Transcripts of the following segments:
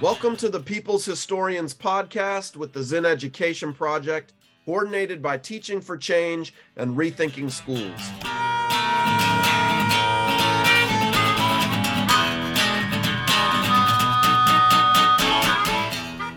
Welcome to the People's Historians podcast with the Zinn Education Project, coordinated by Teaching for Change and Rethinking Schools.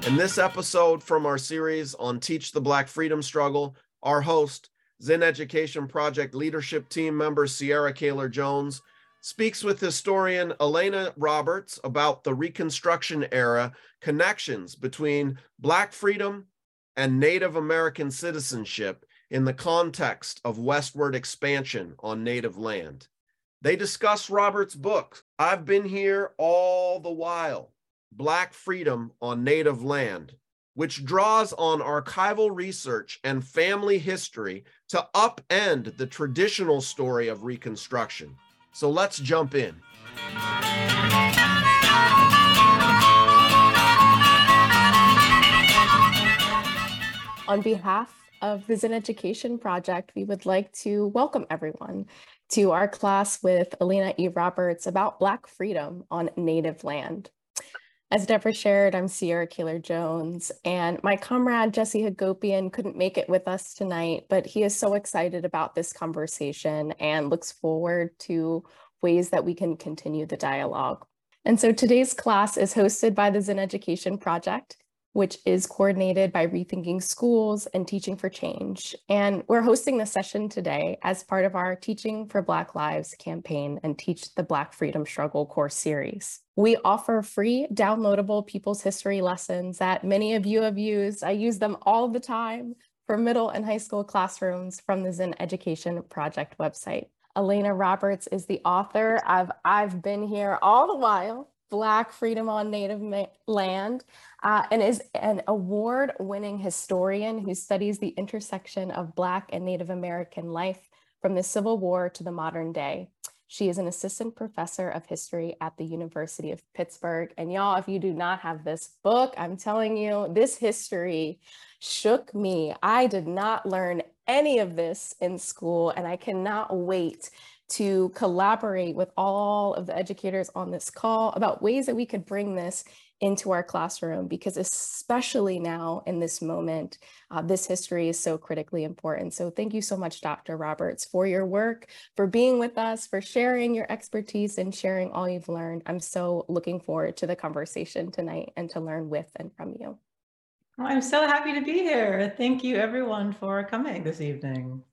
In this episode from our series on Teach the Black Freedom Struggle, our host, Zinn Education Project leadership team member Cierra Kaler Jones, speaks with historian Alaina Roberts about the Reconstruction era connections between Black freedom and Native American citizenship in the context of westward expansion on Native land. They discuss Roberts' book, I've Been Here All the While Black Freedom on Native Land, which draws on archival research and family history to upend the traditional story of Reconstruction. So let's jump in. On behalf of the Zinn Education Project, we would like to welcome everyone to our class with Alaina E. Roberts about Black freedom on Native land. As Deborah shared, I'm Cierra Kaler Jones, and my comrade Jesse Hagopian couldn't make it with us tonight, but he is so excited about this conversation and looks forward to ways that we can continue the dialogue. And so today's class is hosted by the Zinn Education Project, which is coordinated by Rethinking Schools and Teaching for Change. And we're hosting the session today as part of our Teaching for Black Lives campaign and Teach the Black Freedom Struggle course series. We offer free downloadable people's history lessons that many of you have used. I use them all the time for middle and high school classrooms from the Zinn Education Project website. Alaina Roberts is the author of I've Been Here All the While, Black Freedom on Native Land, uh, and is an award winning historian who studies the intersection of Black and Native American life from the Civil War to the modern day. She is an assistant professor of history at the University of Pittsburgh. And y'all, if you do not have this book, I'm telling you, this history shook me. I did not learn any of this in school, and I cannot wait to collaborate with all of the educators on this call about ways that we could bring this into our classroom because especially now in this moment, uh, this history is so critically important. So thank you so much, Dr. Roberts, for your work, for being with us, for sharing your expertise and sharing all you've learned. I'm so looking forward to the conversation tonight and to learn with and from you. I'm so happy to be here. Thank you everyone for coming this evening.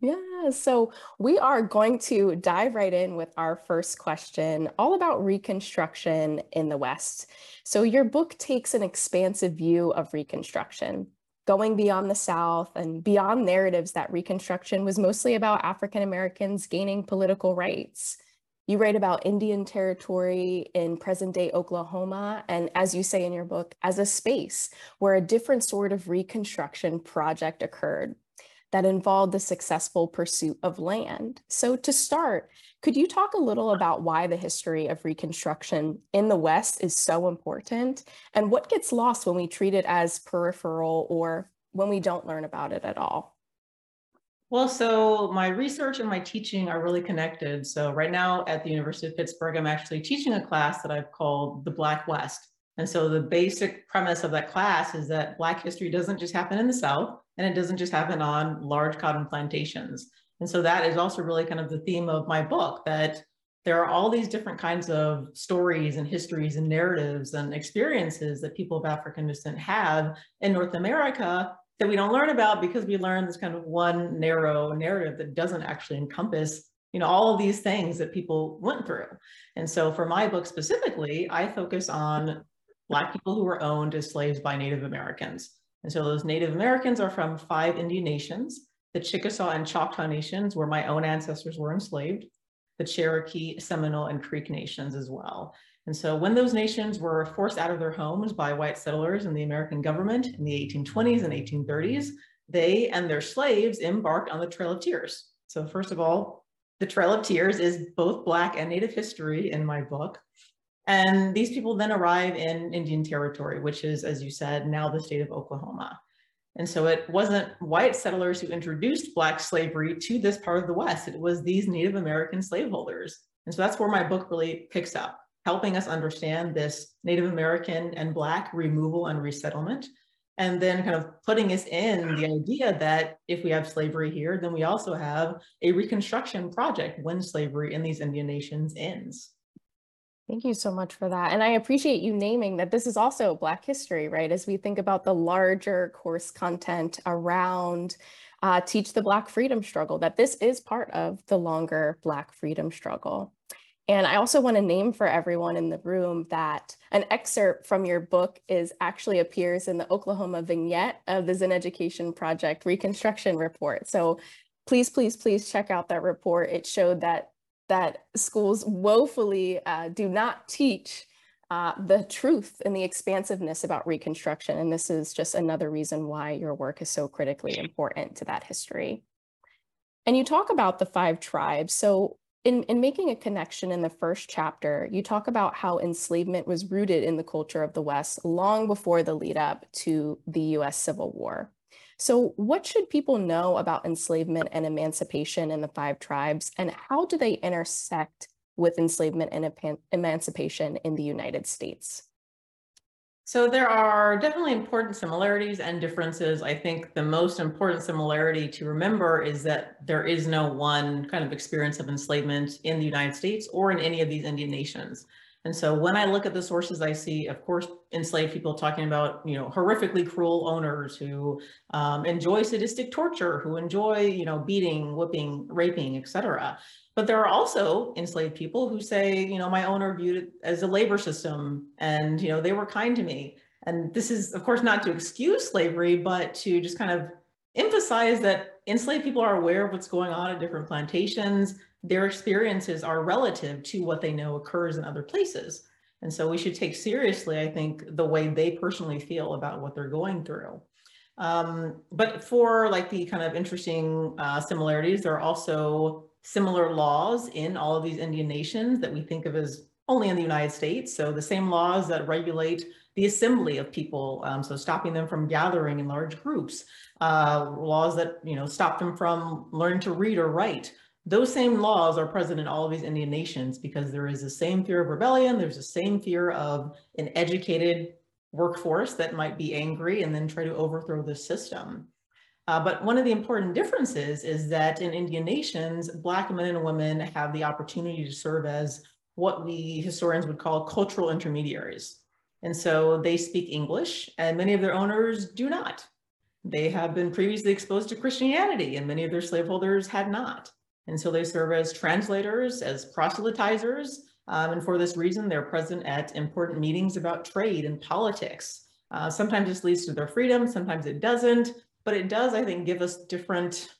Yeah, so we are going to dive right in with our first question, all about Reconstruction in the West. So, your book takes an expansive view of Reconstruction, going beyond the South and beyond narratives that Reconstruction was mostly about African Americans gaining political rights. You write about Indian territory in present day Oklahoma, and as you say in your book, as a space where a different sort of Reconstruction project occurred that involved the successful pursuit of land. So, to start, could you talk a little about why the history of Reconstruction in the West is so important and what gets lost when we treat it as peripheral or when we don't learn about it at all? Well, so my research and my teaching are really connected. So, right now at the University of Pittsburgh, I'm actually teaching a class that I've called the Black West. And so, the basic premise of that class is that Black history doesn't just happen in the South and it doesn't just happen on large cotton plantations. And so that is also really kind of the theme of my book that there are all these different kinds of stories and histories and narratives and experiences that people of African descent have in North America that we don't learn about because we learn this kind of one narrow narrative that doesn't actually encompass you know all of these things that people went through and so for my book specifically i focus on black people who were owned as slaves by native americans and so those Native Americans are from five Indian nations, the Chickasaw and Choctaw nations, where my own ancestors were enslaved, the Cherokee, Seminole, and Creek nations as well. And so when those nations were forced out of their homes by white settlers and the American government in the 1820s and 1830s, they and their slaves embarked on the Trail of Tears. So first of all, the Trail of Tears is both Black and Native history in my book. And these people then arrive in Indian Territory, which is, as you said, now the state of Oklahoma. And so it wasn't white settlers who introduced Black slavery to this part of the West. It was these Native American slaveholders. And so that's where my book really picks up. helping us understand this Native American and Black removal and resettlement, and then kind of putting us in the idea that if we have slavery here, then we also have a reconstruction project when slavery in these Indian nations ends. Thank you so much for that. And I appreciate you naming that this is also Black history, right? As we think about the larger course content around uh, Teach the Black freedom struggle, that this is part of the longer Black freedom struggle. And I also want to name for everyone in the room that an excerpt from your book is actually appears in the Oklahoma vignette of the Zinn Education Project Reconstruction Report. So please, please, please check out that report. It showed that that schools woefully uh, do not teach uh, the truth and the expansiveness about Reconstruction. And this is just another reason why your work is so critically important to that history. And you talk about the five tribes. So in, in making a connection in the first chapter, you talk about how enslavement was rooted in the culture of the West long before the lead up to the US Civil War. So, what should people know about enslavement and emancipation in the five tribes, and how do they intersect with enslavement and emancipation in the United States? So there are definitely important similarities and differences. I think the most important similarity to remember is that there is no one kind of experience of enslavement in the United States or in any of these Indian nations. And so when I look at the sources, I see, of course, enslaved people talking about, you know, horrifically cruel owners who um, enjoy sadistic torture, who enjoy, you know, beating, whipping, raping, etc. But there are also enslaved people who say, you know, my owner viewed it as a labor system and, you know, they were kind to me. And this is, of course, not to excuse slavery, but to just kind of emphasize that enslaved people are aware of what's going on at different plantations their experiences are relative to what they know occurs in other places. And so we should take seriously, I think, the way they personally feel about what they're going through. Um, but for like the kind of interesting uh, similarities, there are also similar laws in all of these Indian nations that we think of as only in the United States. So the same laws that regulate the assembly of people, um, so stopping them from gathering in large groups, uh, laws that you know stop them from learning to read or write, those same laws are present in all of these Indian nations because there is the same fear of rebellion, there's the same fear of an educated workforce that might be angry and then try to overthrow the system. Uh, but one of the important differences is that in Indian nations, Black men and women have the opportunity to serve as what we historians would call cultural intermediaries. And so they speak English and many of their owners do not. They have been previously exposed to Christianity and many of their slaveholders had not. And so they serve as translators, as proselytizers, um, and for this reason, they're present at important meetings about trade and politics. Uh, sometimes this leads to their freedom, sometimes it doesn't, but it does, I think, give us different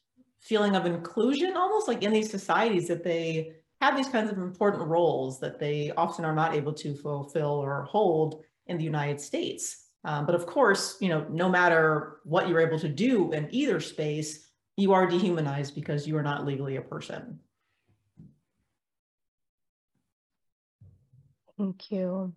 feeling of inclusion, almost like in these societies that they have these kinds of important roles that they often are not able to fulfill or hold in the United States. Um, but of course, you know, no matter what you're able to do in either space, you are dehumanized because you are not legally a person. Thank you.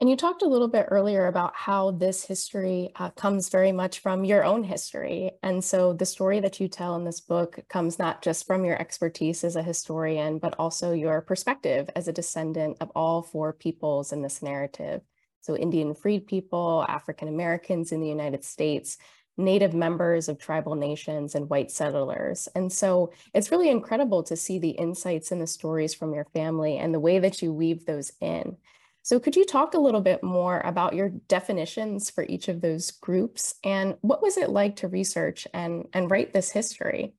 And you talked a little bit earlier about how this history uh, comes very much from your own history. And so the story that you tell in this book comes not just from your expertise as a historian, but also your perspective as a descendant of all four peoples in this narrative. So Indian freed people, African Americans in the United States, Native members of tribal nations and white settlers. And so it's really incredible to see the insights and the stories from your family and the way that you weave those in. So could you talk a little bit more about your definitions for each of those groups and what was it like to research and, and write this history?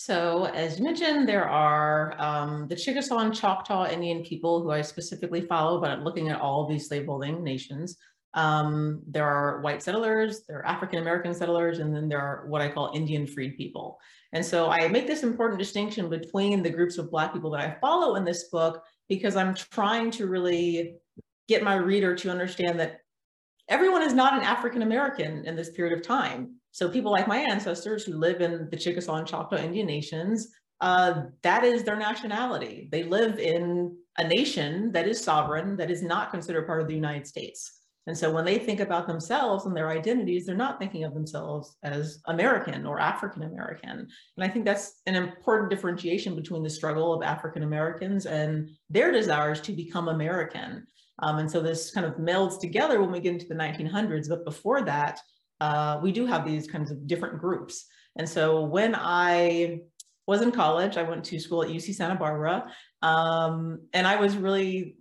So as you mentioned, there are um, the Chickasaw and Choctaw Indian people who I specifically follow, but I'm looking at all these slaveholding nations. Um, there are white settlers, there are African American settlers, and then there are what I call Indian freed people. And so I make this important distinction between the groups of Black people that I follow in this book because I'm trying to really get my reader to understand that everyone is not an African American in this period of time. So people like my ancestors who live in the Chickasaw and Choctaw Indian nations, uh, that is their nationality. They live in a nation that is sovereign, that is not considered part of the United States. And so when they think about themselves and their identities, they're not thinking of themselves as American or African American. And I think that's an important differentiation between the struggle of African Americans and their desires to become American. Um, and so this kind of melds together when we get into the 1900s. But before that, uh, we do have these kinds of different groups. And so when I was in college, I went to school at UC Santa Barbara. Um, and I was really,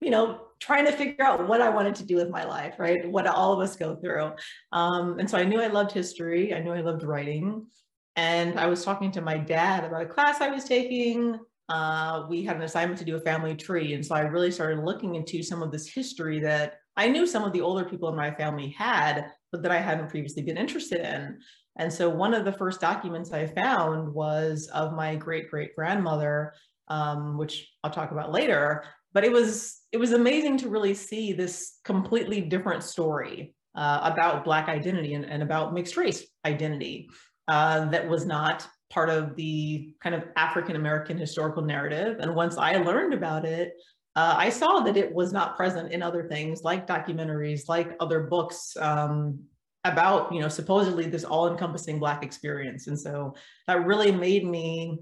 you know, trying to figure out what I wanted to do with my life, right? What all of us go through. Um, and so I knew I loved history. I knew I loved writing. And I was talking to my dad about a class I was taking. Uh, we had an assignment to do a family tree. And so I really started looking into some of this history that I knew some of the older people in my family had, but that I hadn't previously been interested in. And so one of the first documents I found was of my great great grandmother, um, which I'll talk about later, but it was it was amazing to really see this completely different story uh, about black identity and, and, about mixed race identity uh, that was not part of the kind of African American historical narrative. And once I learned about it, uh, I saw that it was not present in other things like documentaries, like other books um, about, you know, supposedly this all-encompassing Black experience. And so that really made me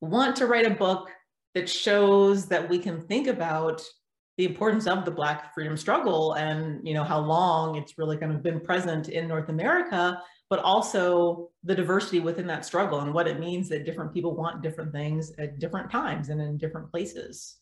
want to write a book that shows that we can think about the importance of the Black freedom struggle and you know how long it's really kind of been present in North America, but also the diversity within that struggle and what it means that different people want different things at different times and in different places.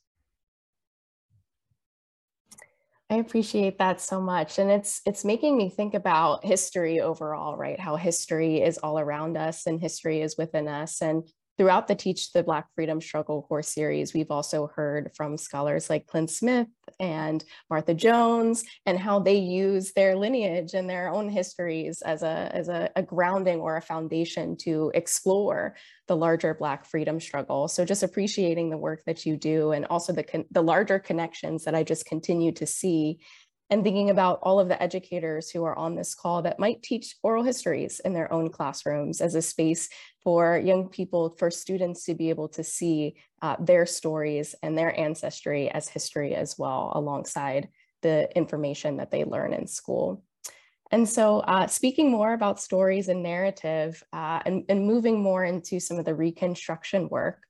I appreciate that so much. And it's it's making me think about history overall, right? How history is all around us and history is within us. And Throughout the Teach the Black Freedom Struggle course series, we've also heard from scholars like Clint Smith and Martha Jones and how they use their lineage and their own histories as a, as a, a grounding or a foundation to explore the larger Black freedom struggle. So just appreciating the work that you do and also the, the larger connections that I just continue to see and thinking about all of the educators who are on this call that might teach oral histories in their own classrooms as a space for young people, for students to be able to see uh, their stories and their ancestry as history as well, alongside the information that they learn in school. And so uh, speaking more about stories and narrative uh, and, and moving more into some of the reconstruction work,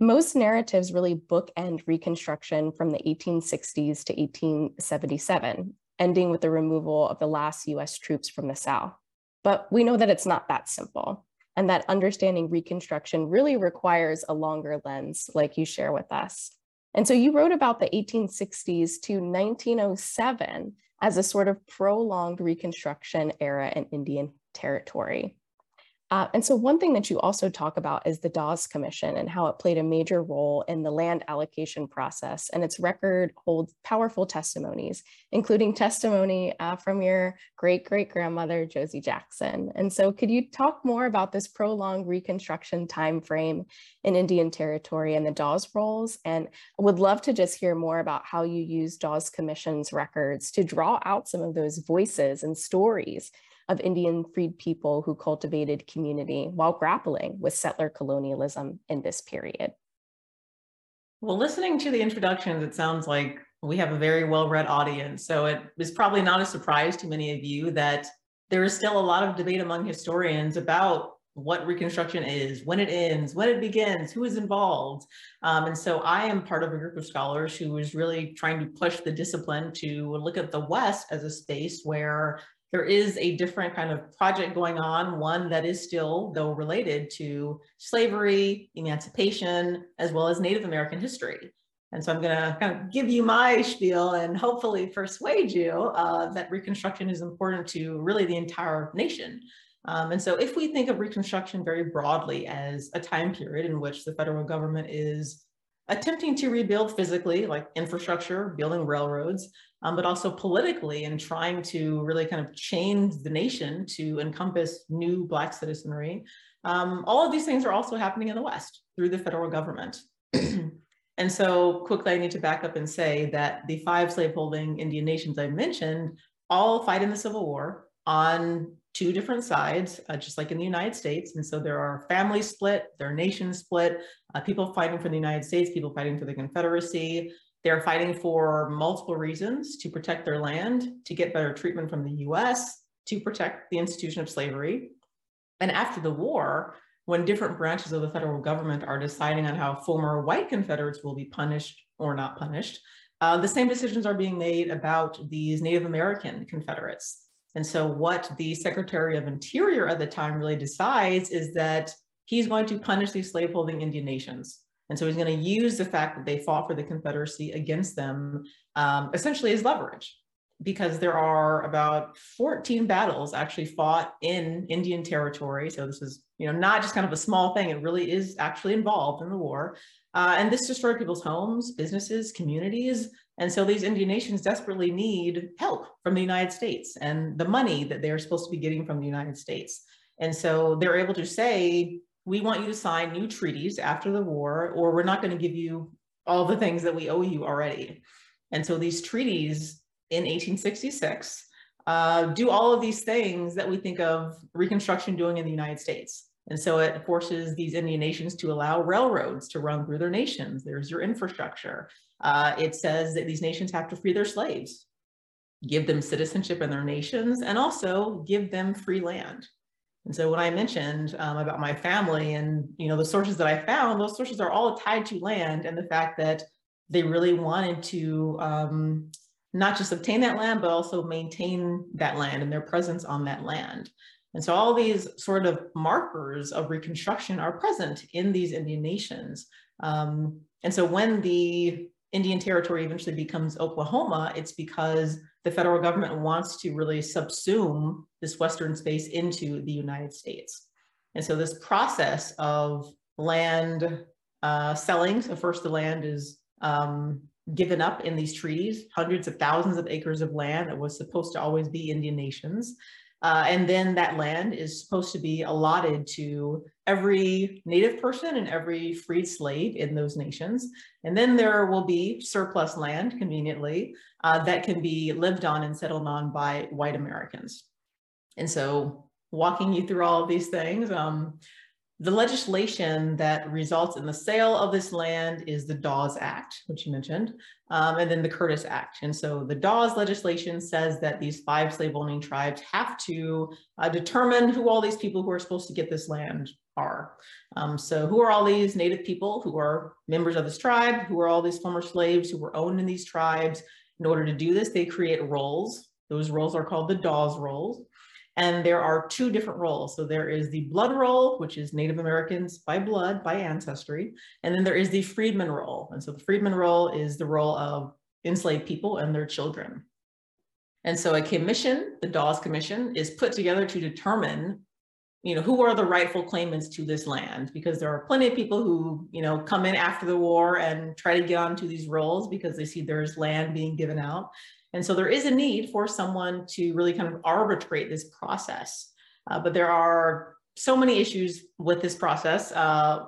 most narratives really bookend Reconstruction from the 1860s to 1877, ending with the removal of the last US troops from the South. But we know that it's not that simple, and that understanding Reconstruction really requires a longer lens, like you share with us. And so you wrote about the 1860s to 1907 as a sort of prolonged Reconstruction era in Indian territory. Uh, and so one thing that you also talk about is the Dawes Commission and how it played a major role in the land allocation process. And its record holds powerful testimonies, including testimony uh, from your great great grandmother, Josie Jackson. And so could you talk more about this prolonged Reconstruction timeframe in Indian Territory and the Dawes rolls? And I would love to just hear more about how you use Dawes Commission's records to draw out some of those voices and stories of Indian freed people who cultivated community while grappling with settler colonialism in this period. Well, listening to the introductions, it sounds like we have a very well-read audience. So it is probably not a surprise to many of you that there is still a lot of debate among historians about what Reconstruction is, when it ends, when it begins, who is involved. Um, and so I am part of a group of scholars who is really trying to push the discipline to look at the West as a space where there is a different kind of project going on, one that is still, though related to slavery, emancipation, as well as Native American history. And so I'm going to kind of give you my spiel and hopefully persuade you uh, that Reconstruction is important to really the entire nation. Um, and so if we think of Reconstruction very broadly as a time period in which the federal government is attempting to rebuild physically, like infrastructure, building railroads, um, but also politically and trying to really kind of change the nation to encompass new Black citizenry. Um, all of these things are also happening in the West through the federal government. and so quickly, I need to back up and say that the five slaveholding Indian nations I mentioned all fight in the Civil War on two different sides, uh, just like in the United States. And so there are families split, there are nations split, uh, people fighting for the United States, people fighting for the Confederacy. They're fighting for multiple reasons to protect their land, to get better treatment from the US, to protect the institution of slavery. And after the war, when different branches of the federal government are deciding on how former white Confederates will be punished or not punished, uh, the same decisions are being made about these Native American Confederates. And so what the Secretary of Interior at the time really decides is that he's going to punish these slaveholding Indian nations. And so he's going to use the fact that they fought for the Confederacy against them um, essentially as leverage because there are about 14 battles actually fought in Indian territory. So this is, you know, not just kind of a small thing. It really is actually involved in the war. Uh, and this destroyed people's homes, businesses, communities. And so these Indian nations desperately need help from the United States and the money that they're supposed to be getting from the United States. And so they're able to say, we want you to sign new treaties after the war, or we're not going to give you all the things that we owe you already. And so these treaties in 1866 uh, do all of these things that we think of Reconstruction doing in the United States. And so it forces these Indian nations to allow railroads to run through their nations. There's your infrastructure. Uh, it says that these nations have to free their slaves, give them citizenship in their nations, and also give them free land. And so when I mentioned um, about my family and you know the sources that I found, those sources are all tied to land and the fact that they really wanted to um, not just obtain that land, but also maintain that land and their presence on that land. And so all these sort of markers of Reconstruction are present in these Indian nations. Um, and so when the Indian territory eventually becomes Oklahoma, it's because the federal government wants to really subsume this Western space into the United States. And so this process of land uh, selling, so first the land is um, given up in these treaties, hundreds of thousands of acres of land that was supposed to always be Indian nations. Uh, and then that land is supposed to be allotted to every native person and every freed slave in those nations. And then there will be surplus land, conveniently, uh, that can be lived on and settled on by white Americans. And so walking you through all of these things, um, the legislation that results in the sale of this land is the Dawes Act, which you mentioned, um, and then the Curtis Act. And so the Dawes legislation says that these five slave owning tribes have to uh, determine who all these people who are supposed to get this land are. Um, so who are all these native people who are members of this tribe? Who are all these former slaves who were owned in these tribes? In order to do this, they create rolls. Those rolls are called the Dawes rolls. And there are two different roles. So there is the blood roll, which is Native Americans by blood, by ancestry. And then there is the freedman roll. And so the freedman roll is the role of enslaved people and their children. And so a commission, the Dawes Commission, is put together to determine, you know, who are the rightful claimants to this land, because there are plenty of people who, you know, come in after the war and try to get onto these rolls because they see there's land being given out. And so there is a need for someone to really kind of arbitrate this process. Uh, but there are so many issues with this process, uh,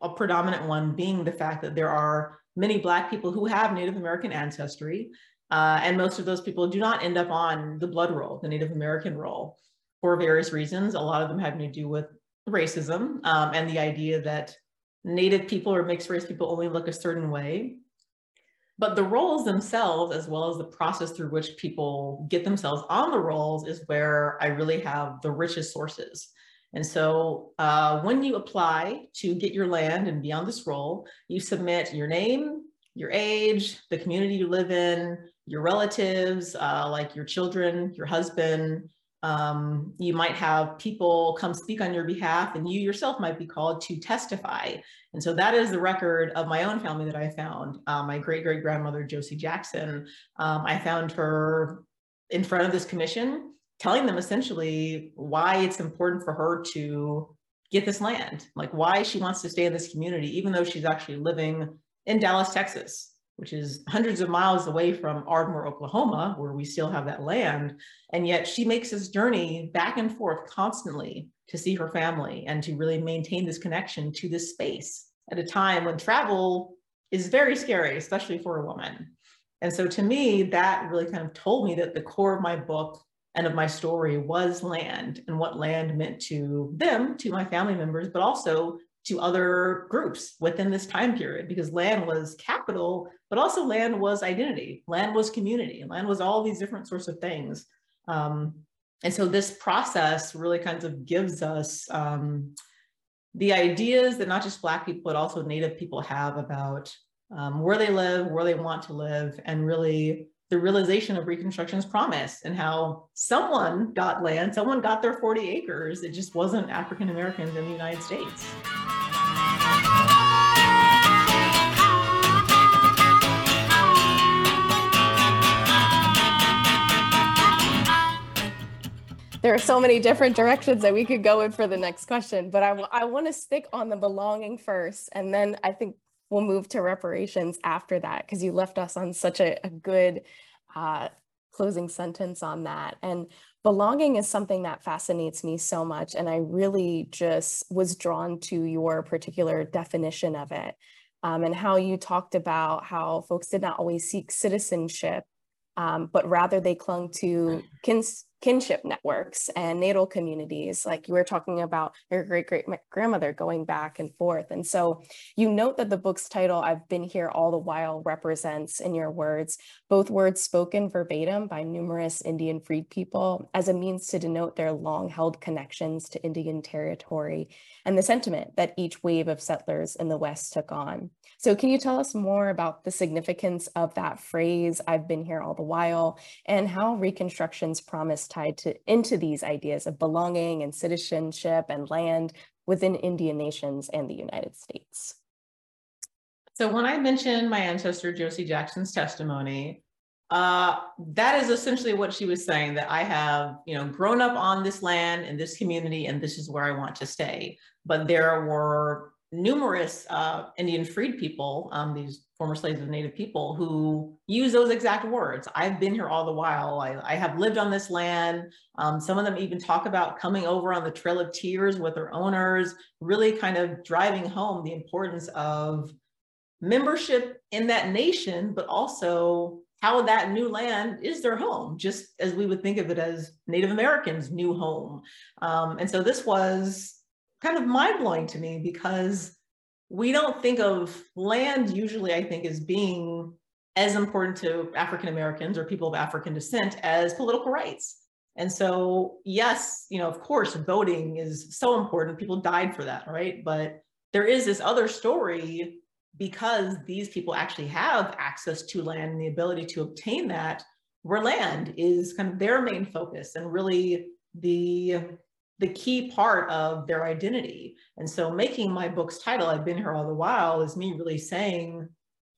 a predominant one being the fact that there are many Black people who have Native American ancestry, uh, and most of those people do not end up on the blood roll, the Native American roll, for various reasons. A lot of them having to do with racism um, and the idea that Native people or mixed race people only look a certain way. But the roles themselves, as well as the process through which people get themselves on the rolls, is where I really have the richest sources. And so uh, when you apply to get your land and be on this roll, you submit your name, your age, the community you live in, your relatives, uh, like your children, your husband, um, you might have people come speak on your behalf and you yourself might be called to testify. And so that is the record of my own family that I found. Uh, my great great grandmother, Josie Jackson, um, I found her in front of this commission telling them essentially why it's important for her to get this land, like why she wants to stay in this community, even though she's actually living in Dallas, Texas which is hundreds of miles away from Ardmore, Oklahoma, where we still have that land. And yet she makes this journey back and forth constantly to see her family and to really maintain this connection to this space at a time when travel is very scary, especially for a woman. And so to me, that really kind of told me that the core of my book and of my story was land and what land meant to them, to my family members, but also to other groups within this time period because land was capital, but also land was identity, land was community, land was all these different sorts of things. Um, and so this process really kind of gives us um, the ideas that not just Black people, but also Native people have about um, where they live, where they want to live, and really the realization of Reconstruction's promise and how someone got land, someone got their 40 acres. It just wasn't African Americans in the United States. there are so many different directions that we could go in for the next question, but I, I want to stick on the belonging first. And then I think we'll move to reparations after that, because you left us on such a, a good uh, closing sentence on that. And belonging is something that fascinates me so much. And I really just was drawn to your particular definition of it um, and how you talked about how folks did not always seek citizenship, um, but rather they clung to kins kinship networks and natal communities, like you were talking about your great great grandmother going back and forth. And so you note that the book's title, I've Been Here All the While, represents, in your words, both words spoken verbatim by numerous Indian freed people as a means to denote their long held connections to Indian territory and the sentiment that each wave of settlers in the West took on. So can you tell us more about the significance of that phrase, I've been here all the while, and how Reconstruction's promise tied to, into these ideas of belonging and citizenship and land within Indian nations and the United States? So when I mentioned my ancestor Josie Jackson's testimony, uh, that is essentially what she was saying that I have, you know, grown up on this land in this community and this is where I want to stay. But there were numerous uh, Indian freed people, um, these former slaves of Native people, who use those exact words. I've been here all the while. I, I have lived on this land. Um, some of them even talk about coming over on the Trail of Tears with their owners, really kind of driving home the importance of membership in that nation, but also how that new land is their home, just as we would think of it as Native Americans' new home. Um, and so this was kind of mind blowing to me because we don't think of land usually, I think, as being as important to African Americans or people of African descent as political rights. And so, yes, you know, of course, voting is so important. People died for that, right? But there is this other story because these people actually have access to land and the ability to obtain that, where land is kind of their main focus and really the the key part of their identity. And so making my book's title, I've been here all the while, is me really saying,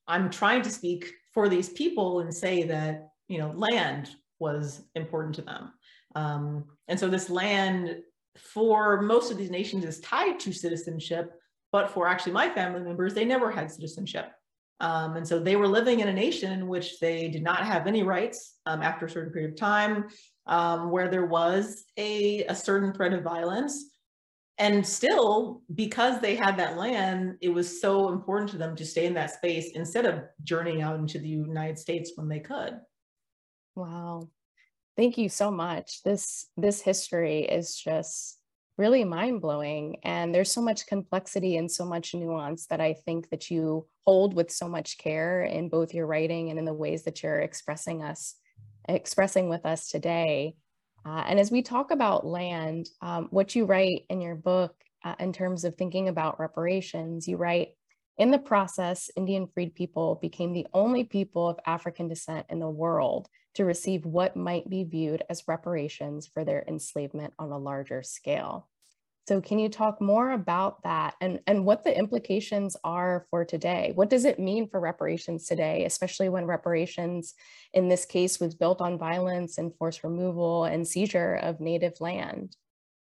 I'm trying to speak for these people and say that, you know, land was important to them. Um, and so this land for most of these nations is tied to citizenship, but for actually my family members, they never had citizenship. Um, and so they were living in a nation in which they did not have any rights um, after a certain period of time um, where there was a, a certain threat of violence. And still, because they had that land, it was so important to them to stay in that space instead of journeying out into the United States when they could. Wow. Thank you so much. This this history is just really mind-blowing and there's so much complexity and so much nuance that I think that you hold with so much care in both your writing and in the ways that you're expressing us expressing with us today. Uh, and as we talk about land, um, what you write in your book uh, in terms of thinking about reparations, you write, in the process, Indian freed people became the only people of African descent in the world to receive what might be viewed as reparations for their enslavement on a larger scale. So can you talk more about that and, and what the implications are for today? What does it mean for reparations today, especially when reparations in this case was built on violence and forced removal and seizure of native land?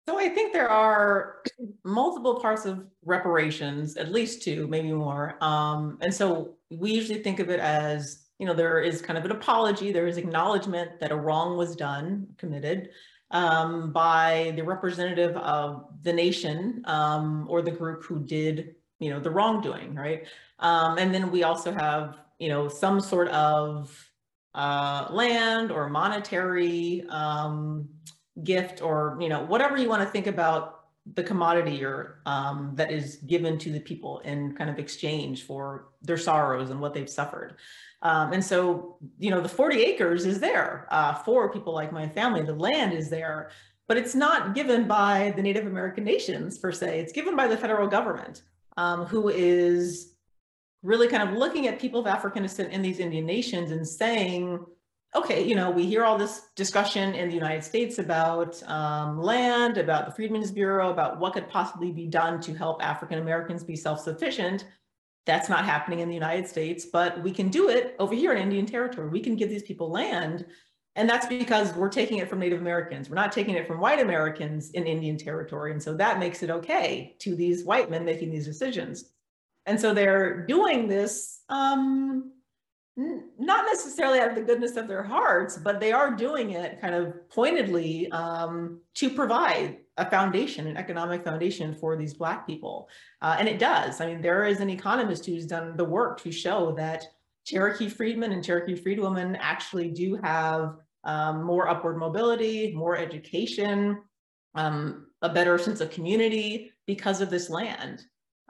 So I think there are multiple parts of reparations, at least two, maybe more. Um, and so we usually think of it as, you know, there is kind of an apology, there is acknowledgement that a wrong was done, committed um, by the representative of the nation um, or the group who did, you know, the wrongdoing, right? Um, and then we also have, you know, some sort of uh, land or monetary um, gift or, you know, whatever you want to think about the commodity or um, that is given to the people in kind of exchange for their sorrows and what they've suffered. Um, and so, you know, the 40 acres is there uh, for people like my family. The land is there, but it's not given by the Native American nations per se. It's given by the federal government, um, who is really kind of looking at people of African descent in these Indian nations and saying, okay, you know, we hear all this discussion in the United States about um, land, about the Freedmen's Bureau, about what could possibly be done to help African Americans be self-sufficient. That's not happening in the United States, but we can do it over here in Indian territory. We can give these people land. And that's because we're taking it from Native Americans. We're not taking it from white Americans in Indian territory. And so that makes it okay to these white men making these decisions. And so they're doing this um, not necessarily out of the goodness of their hearts, but they are doing it kind of pointedly um, to provide a foundation, an economic foundation for these Black people. Uh, and it does. I mean, there is an economist who's done the work to show that Cherokee freedmen and Cherokee freedwomen actually do have um, more upward mobility, more education, um, a better sense of community because of this land.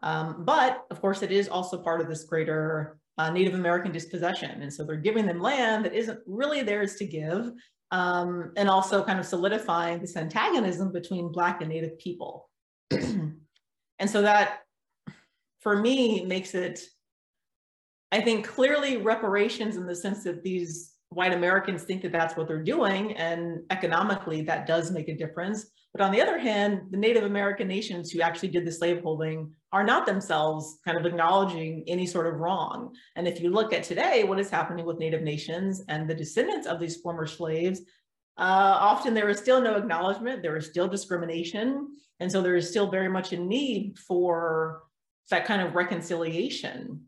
Um, but of course, it is also part of this greater uh, Native American dispossession. And so they're giving them land that isn't really theirs to give, um, and also kind of solidifying this antagonism between Black and Native people. and so that, for me, makes it, I think, clearly reparations in the sense that these white Americans think that that's what they're doing, and economically that does make a difference. But on the other hand, the Native American nations who actually did the slaveholding are not themselves kind of acknowledging any sort of wrong. And if you look at today, what is happening with Native nations and the descendants of these former slaves, uh, often there is still no acknowledgement, there is still discrimination. And so there is still very much a need for that kind of reconciliation.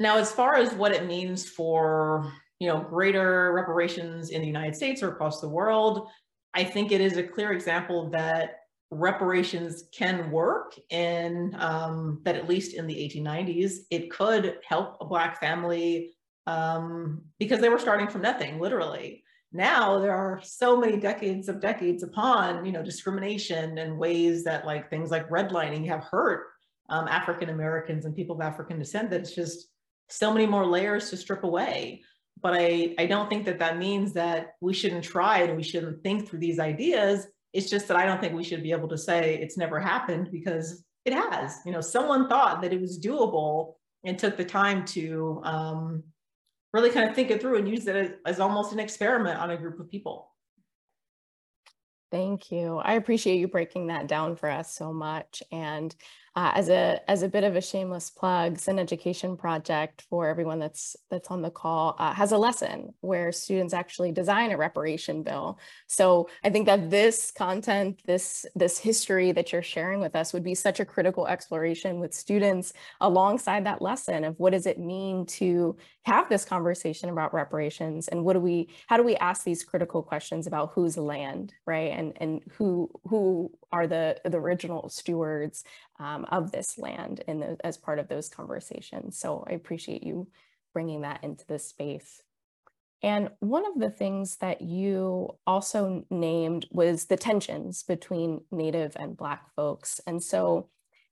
Now, as far as what it means for you know greater reparations in the United States or across the world, I think it is a clear example that reparations can work and um, that at least in the 1890s, it could help a Black family um, because they were starting from nothing, literally. Now there are so many decades of decades upon, you know, discrimination and ways that like things like redlining have hurt um, African Americans and people of African descent that it's just so many more layers to strip away but I, I don't think that that means that we shouldn't try and we shouldn't think through these ideas. It's just that I don't think we should be able to say it's never happened because it has. You know, someone thought that it was doable and took the time to um, really kind of think it through and use it as, as almost an experiment on a group of people. Thank you. I appreciate you breaking that down for us so much. And uh, as a as a bit of a shameless plug, Zinn Education Project for everyone that's that's on the call uh, has a lesson where students actually design a reparation bill. So I think that this content, this this history that you're sharing with us would be such a critical exploration with students alongside that lesson of what does it mean to have this conversation about reparations and what do we how do we ask these critical questions about whose land, right? And and who who are the the original stewards um, of this land in the, as part of those conversations. So I appreciate you bringing that into this space. And one of the things that you also named was the tensions between Native and Black folks. And so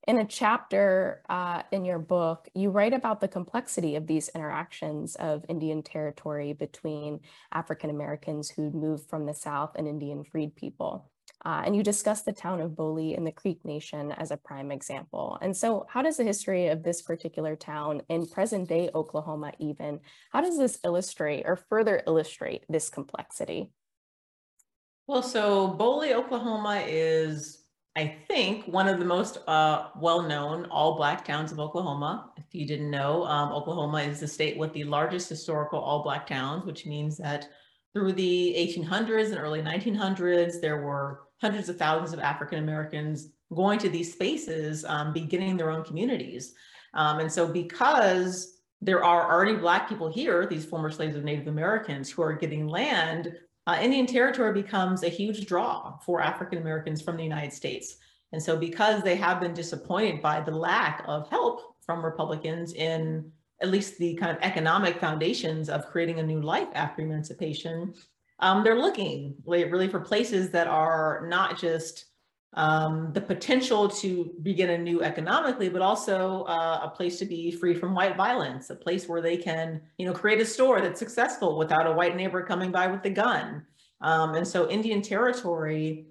in a chapter uh, in your book, you write about the complexity of these interactions of Indian territory between African Americans who moved from the South and Indian freed people. Uh, and you discuss the town of Boley in the Creek Nation as a prime example. And so how does the history of this particular town in present day Oklahoma even, how does this illustrate or further illustrate this complexity? Well, so Boley, Oklahoma is, I think, one of the most uh, well-known all-Black towns of Oklahoma. If you didn't know, um, Oklahoma is the state with the largest historical all-Black towns, which means that through the 1800s and early 1900s, there were hundreds of thousands of African Americans going to these spaces, um, beginning their own communities. Um, and so because there are already Black people here, these former slaves of Native Americans who are getting land, uh, Indian Territory becomes a huge draw for African Americans from the United States. And so because they have been disappointed by the lack of help from Republicans in at least the kind of economic foundations of creating a new life after emancipation, um, they're looking really for places that are not just um, the potential to begin anew economically, but also uh, a place to be free from white violence, a place where they can, you know, create a store that's successful without a white neighbor coming by with a gun. Um, and so Indian Territory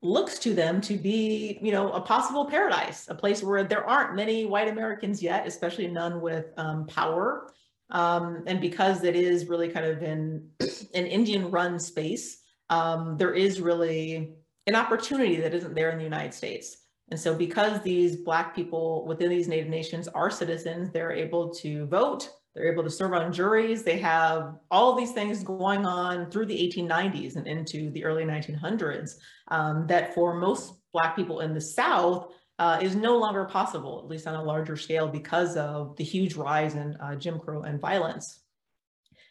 looks to them to be, you know, a possible paradise, a place where there aren't many white Americans yet, especially none with um, power. Um, and because it is really kind of in an Indian run space, um, there is really an opportunity that isn't there in the United States. And so because these Black people within these Native nations are citizens, they're able to vote, they're able to serve on juries, they have all these things going on through the 1890s and into the early 1900s um, that for most Black people in the South uh, is no longer possible, at least on a larger scale, because of the huge rise in uh, Jim Crow and violence.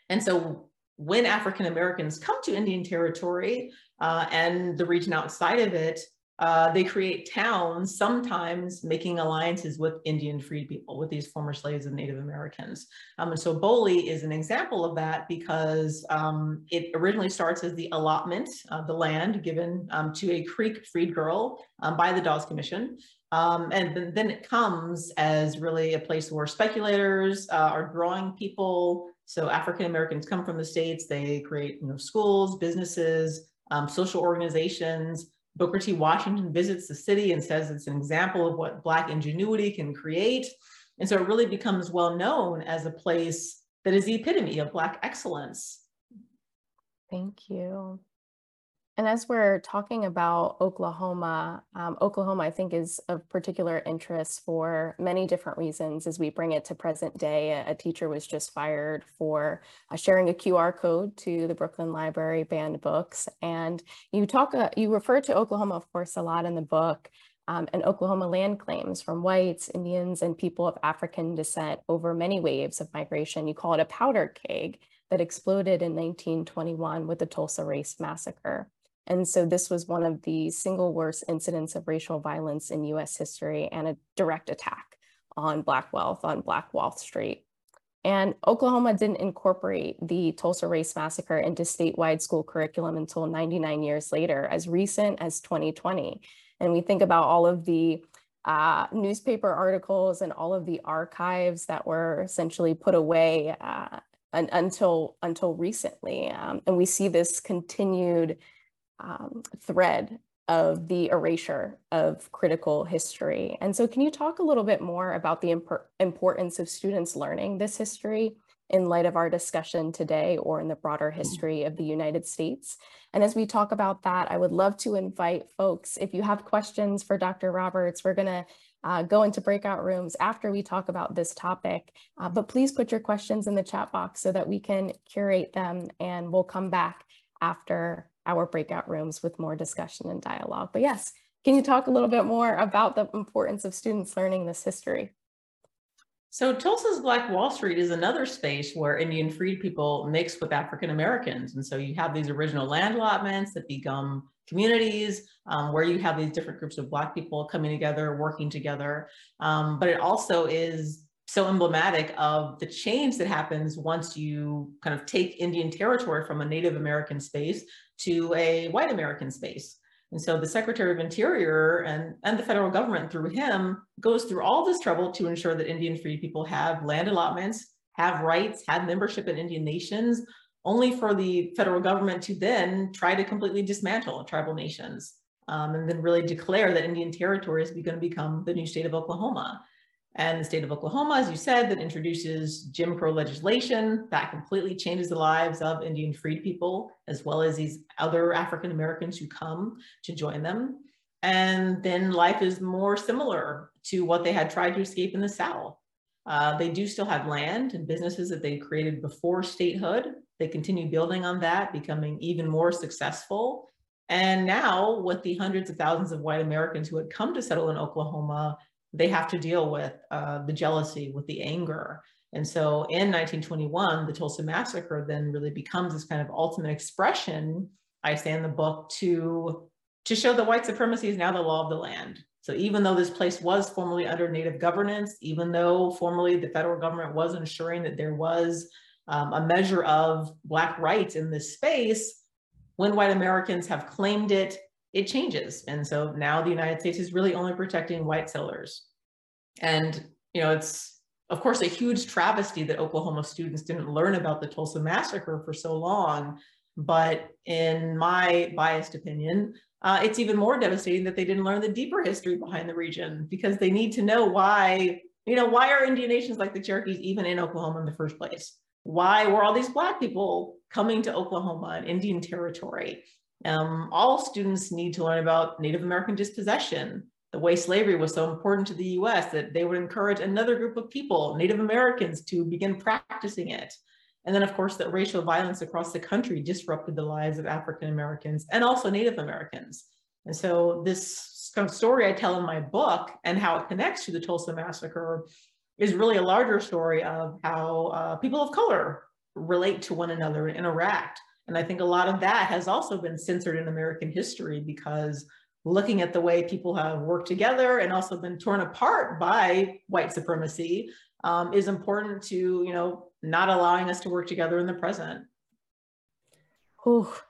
And so when African Americans come to Indian Territory, uh, and the region outside of it, uh, they create towns, sometimes making alliances with Indian freed people, with these former slaves and Native Americans. Um, and so Boley is an example of that because um, it originally starts as the allotment of the land given um, to a Creek freed girl um, by the Dawes Commission. Um, and then it comes as really a place where speculators uh, are drawing people. So African Americans come from the States, they create you know, schools, businesses, um, social organizations. Booker T. Washington visits the city and says it's an example of what Black ingenuity can create. And so it really becomes well known as a place that is the epitome of Black excellence. Thank you. And as we're talking about Oklahoma, um, Oklahoma, I think, is of particular interest for many different reasons as we bring it to present day. A, teacher was just fired for uh, sharing a QR code to the Brooklyn Library banned books. And you talk, uh, you refer to Oklahoma, of course, a lot in the book. Um, and Oklahoma land claims from whites, Indians, and people of African descent over many waves of migration. You call it a powder keg that exploded in 1921 with the Tulsa Race Massacre. And so this was one of the single worst incidents of racial violence in US history and a direct attack on Black wealth on Black Wall Street. And Oklahoma didn't incorporate the Tulsa Race Massacre into statewide school curriculum until 99 years later, as recent as 2020. And we think about all of the uh, newspaper articles and all of the archives that were essentially put away uh, un until, until recently. Um, and we see this continued um, thread of the erasure of critical history. And so can you talk a little bit more about the imp importance of students learning this history in light of our discussion today or in the broader mm. history of the United States? And as we talk about that, I would love to invite folks, if you have questions for Dr. Roberts, we're gonna uh, go into breakout rooms after we talk about this topic, uh, but please put your questions in the chat box so that we can curate them and we'll come back after our breakout rooms with more discussion and dialogue. But yes, can you talk a little bit more about the importance of students learning this history? So Tulsa's Black Wall Street is another space where Indian freed people mix with African Americans. And so you have these original land allotments that become communities um, where you have these different groups of Black people coming together, working together. Um, but it also is so emblematic of the change that happens once you kind of take Indian territory from a Native American space to a white American space. And so the Secretary of Interior and, and the federal government through him goes through all this trouble to ensure that Indian free people have land allotments, have rights, have membership in Indian nations, only for the federal government to then try to completely dismantle tribal nations um, and then really declare that Indian territory is going to become the new state of Oklahoma and the state of Oklahoma, as you said, that introduces Jim Crow legislation that completely changes the lives of Indian freed people, as well as these other African Americans who come to join them. And then life is more similar to what they had tried to escape in the South. Uh, they do still have land and businesses that they created before statehood. They continue building on that, becoming even more successful. And now, with the hundreds of thousands of white Americans who had come to settle in Oklahoma, they have to deal with uh, the jealousy, with the anger. And so in 1921, the Tulsa Massacre then really becomes this kind of ultimate expression, I say in the book, to, to show that white supremacy is now the law of the land. So even though this place was formerly under Native governance, even though formerly the federal government was ensuring that there was um, a measure of Black rights in this space, when white Americans have claimed it, it changes. And so now the United States is really only protecting white settlers. And, you know, it's, of course, a huge travesty that Oklahoma students didn't learn about the Tulsa massacre for so long. But in my biased opinion, uh, it's even more devastating that they didn't learn the deeper history behind the region because they need to know why, you know, why are Indian nations like the Cherokees even in Oklahoma in the first place? Why were all these Black people coming to Oklahoma and Indian territory? Um, all students need to learn about Native American dispossession, the way slavery was so important to the US that they would encourage another group of people, Native Americans, to begin practicing it. And then, of course, that racial violence across the country disrupted the lives of African Americans and also Native Americans. And so this kind of story I tell in my book and how it connects to the Tulsa Massacre is really a larger story of how uh, people of color relate to one another and interact. And I think a lot of that has also been censored in American history because looking at the way people have worked together and also been torn apart by white supremacy um, is important to, you know, not allowing us to work together in the present.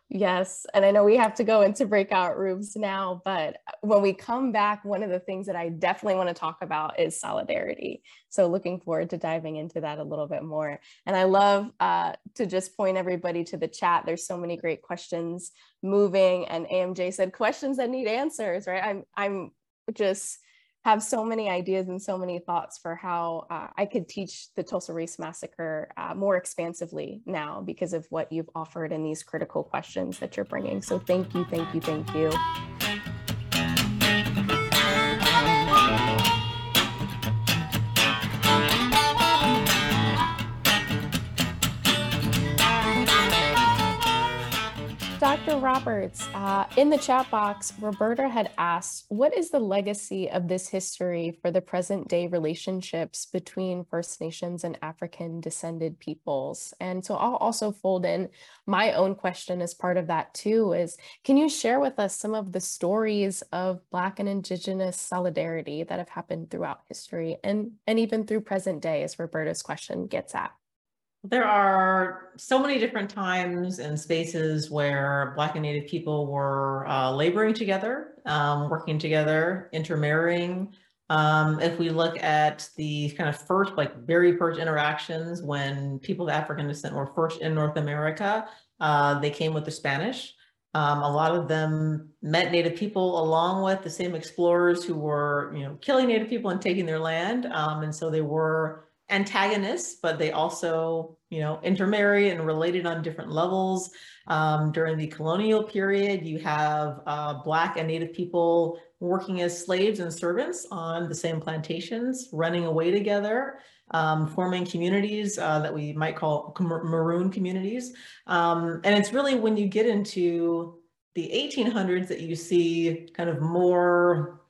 Yes. And I know we have to go into breakout rooms now, but when we come back, one of the things that I definitely want to talk about is solidarity. So looking forward to diving into that a little bit more. And I love uh, to just point everybody to the chat. There's so many great questions moving and AMJ said questions that need answers, right? I'm, I'm just have so many ideas and so many thoughts for how uh, I could teach the Tulsa Race Massacre uh, more expansively now because of what you've offered and these critical questions that you're bringing. So thank you, thank you, thank you. Roberts, uh, in the chat box, Roberta had asked, what is the legacy of this history for the present day relationships between First Nations and African descended peoples? And so I'll also fold in my own question as part of that too, is can you share with us some of the stories of Black and Indigenous solidarity that have happened throughout history and, and even through present day as Roberta's question gets at? There are so many different times and spaces where Black and Native people were uh, laboring together, um, working together, intermarrying. Um, if we look at the kind of first, like very first interactions when people of African descent were first in North America, uh, they came with the Spanish. Um, a lot of them met Native people along with the same explorers who were, you know, killing Native people and taking their land. Um, and so they were antagonists, but they also, you know, intermarry and related on different levels. Um, during the colonial period, you have uh, Black and Native people working as slaves and servants on the same plantations, running away together, um, forming communities uh, that we might call maroon communities. Um, and it's really when you get into the 1800s that you see kind of more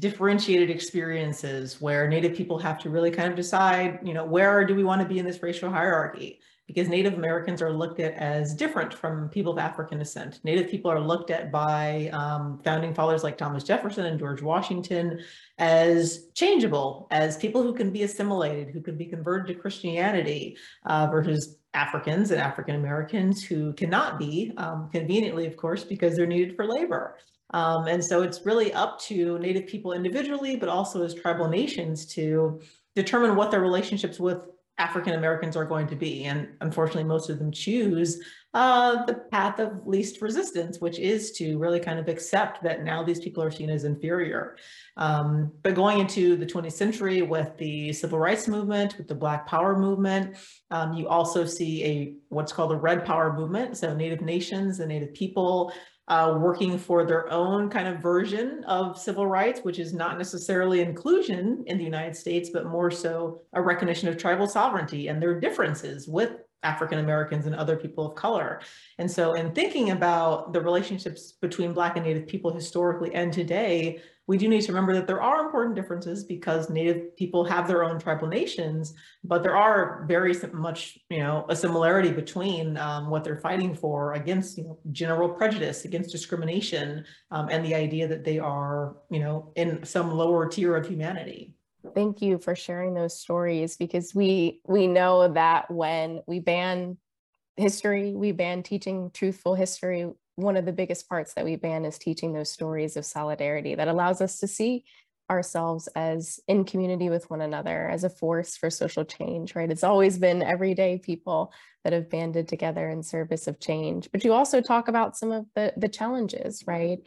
differentiated experiences where Native people have to really kind of decide, you know, where do we want to be in this racial hierarchy? Because Native Americans are looked at as different from people of African descent. Native people are looked at by um, founding fathers like Thomas Jefferson and George Washington as changeable, as people who can be assimilated, who can be converted to Christianity uh, versus Africans and African Americans who cannot be, um, conveniently, of course, because they're needed for labor. Um, and so it's really up to Native people individually, but also as tribal nations to determine what their relationships with African Americans are going to be. And unfortunately, most of them choose uh, the path of least resistance, which is to really kind of accept that now these people are seen as inferior. Um, but going into the 20th century with the civil rights movement, with the Black Power movement, um, you also see a what's called a Red Power movement. So Native nations and Native people uh, working for their own kind of version of civil rights, which is not necessarily inclusion in the United States, but more so a recognition of tribal sovereignty and their differences with African Americans and other people of color. And so in thinking about the relationships between Black and Native people historically and today, we do need to remember that there are important differences because Native people have their own tribal nations, but there are very much, you know, a similarity between um, what they're fighting for against, you know, general prejudice, against discrimination, um, and the idea that they are, you know, in some lower tier of humanity. Thank you for sharing those stories because we we know that when we ban history, we ban teaching truthful history, one of the biggest parts that we ban is teaching those stories of solidarity that allows us to see ourselves as in community with one another as a force for social change, right? It's always been everyday people that have banded together in service of change. But you also talk about some of the, the challenges, right?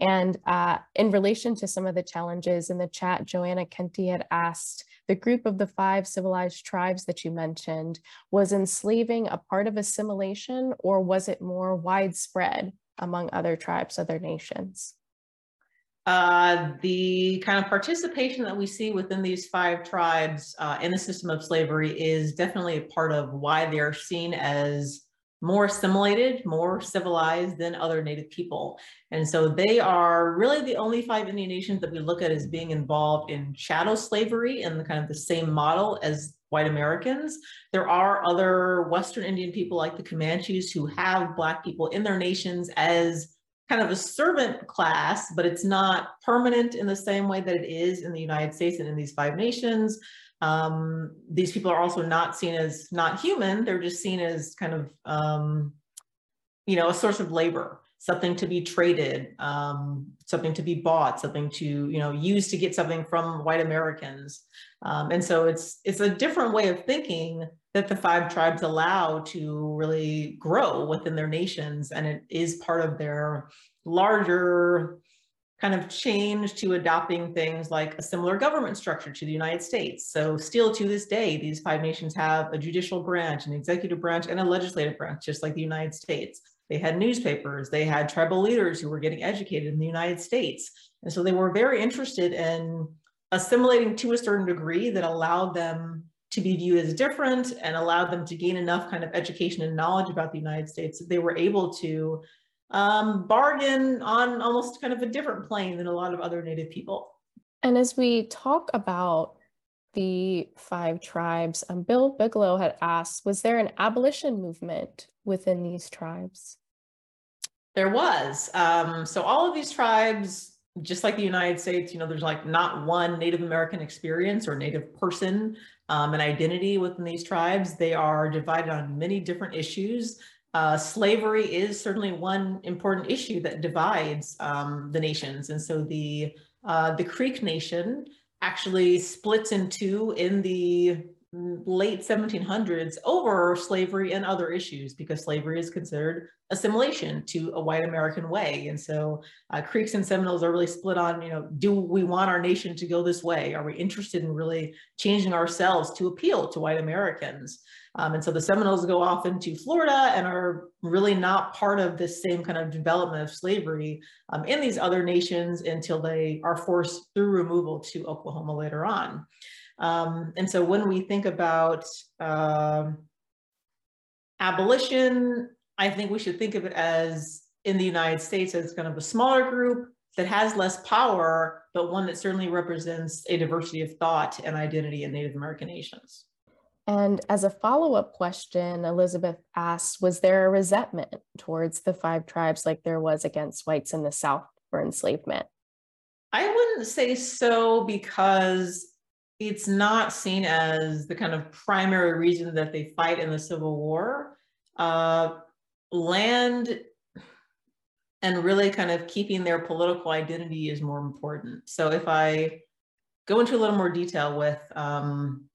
And uh, in relation to some of the challenges in the chat, Joanna Kenty had asked, the group of the five civilized tribes that you mentioned, was enslaving a part of assimilation or was it more widespread among other tribes, other nations? Uh, the kind of participation that we see within these five tribes uh, in the system of slavery is definitely a part of why they are seen as more assimilated, more civilized than other native people. And so they are really the only five Indian nations that we look at as being involved in chattel slavery and the kind of the same model as white Americans. There are other Western Indian people like the Comanches who have Black people in their nations as kind of a servant class, but it's not permanent in the same way that it is in the United States and in these five nations. Um, these people are also not seen as not human. They're just seen as kind of, um, you know, a source of labor, something to be traded, um, something to be bought, something to, you know, use to get something from white Americans. Um, and so it's, it's a different way of thinking that the five tribes allow to really grow within their nations. And it is part of their larger kind of change to adopting things like a similar government structure to the United States. So still to this day, these five nations have a judicial branch, an executive branch, and a legislative branch, just like the United States. They had newspapers, they had tribal leaders who were getting educated in the United States. And so they were very interested in assimilating to a certain degree that allowed them to be viewed as different and allowed them to gain enough kind of education and knowledge about the United States that they were able to um, bargain on almost kind of a different plane than a lot of other Native people. And as we talk about the five tribes, um, Bill Bigelow had asked, was there an abolition movement within these tribes? There was. Um, so all of these tribes, just like the United States, you know, there's like not one Native American experience or Native person um, and identity within these tribes. They are divided on many different issues. Uh, slavery is certainly one important issue that divides um, the nations. And so the, uh, the Creek Nation actually splits in two in the late 1700s over slavery and other issues because slavery is considered assimilation to a white American way. And so uh, Creeks and Seminoles are really split on, you know, do we want our nation to go this way? Are we interested in really changing ourselves to appeal to white Americans? Um, and so the Seminoles go off into Florida and are really not part of this same kind of development of slavery um, in these other nations until they are forced through removal to Oklahoma later on. Um, and so when we think about uh, abolition, I think we should think of it as in the United States as kind of a smaller group that has less power, but one that certainly represents a diversity of thought and identity in Native American nations. And as a follow up question, Elizabeth asked Was there a resentment towards the five tribes like there was against whites in the South for enslavement? I wouldn't say so because it's not seen as the kind of primary reason that they fight in the Civil War. Uh, land and really kind of keeping their political identity is more important. So if I go into a little more detail with um,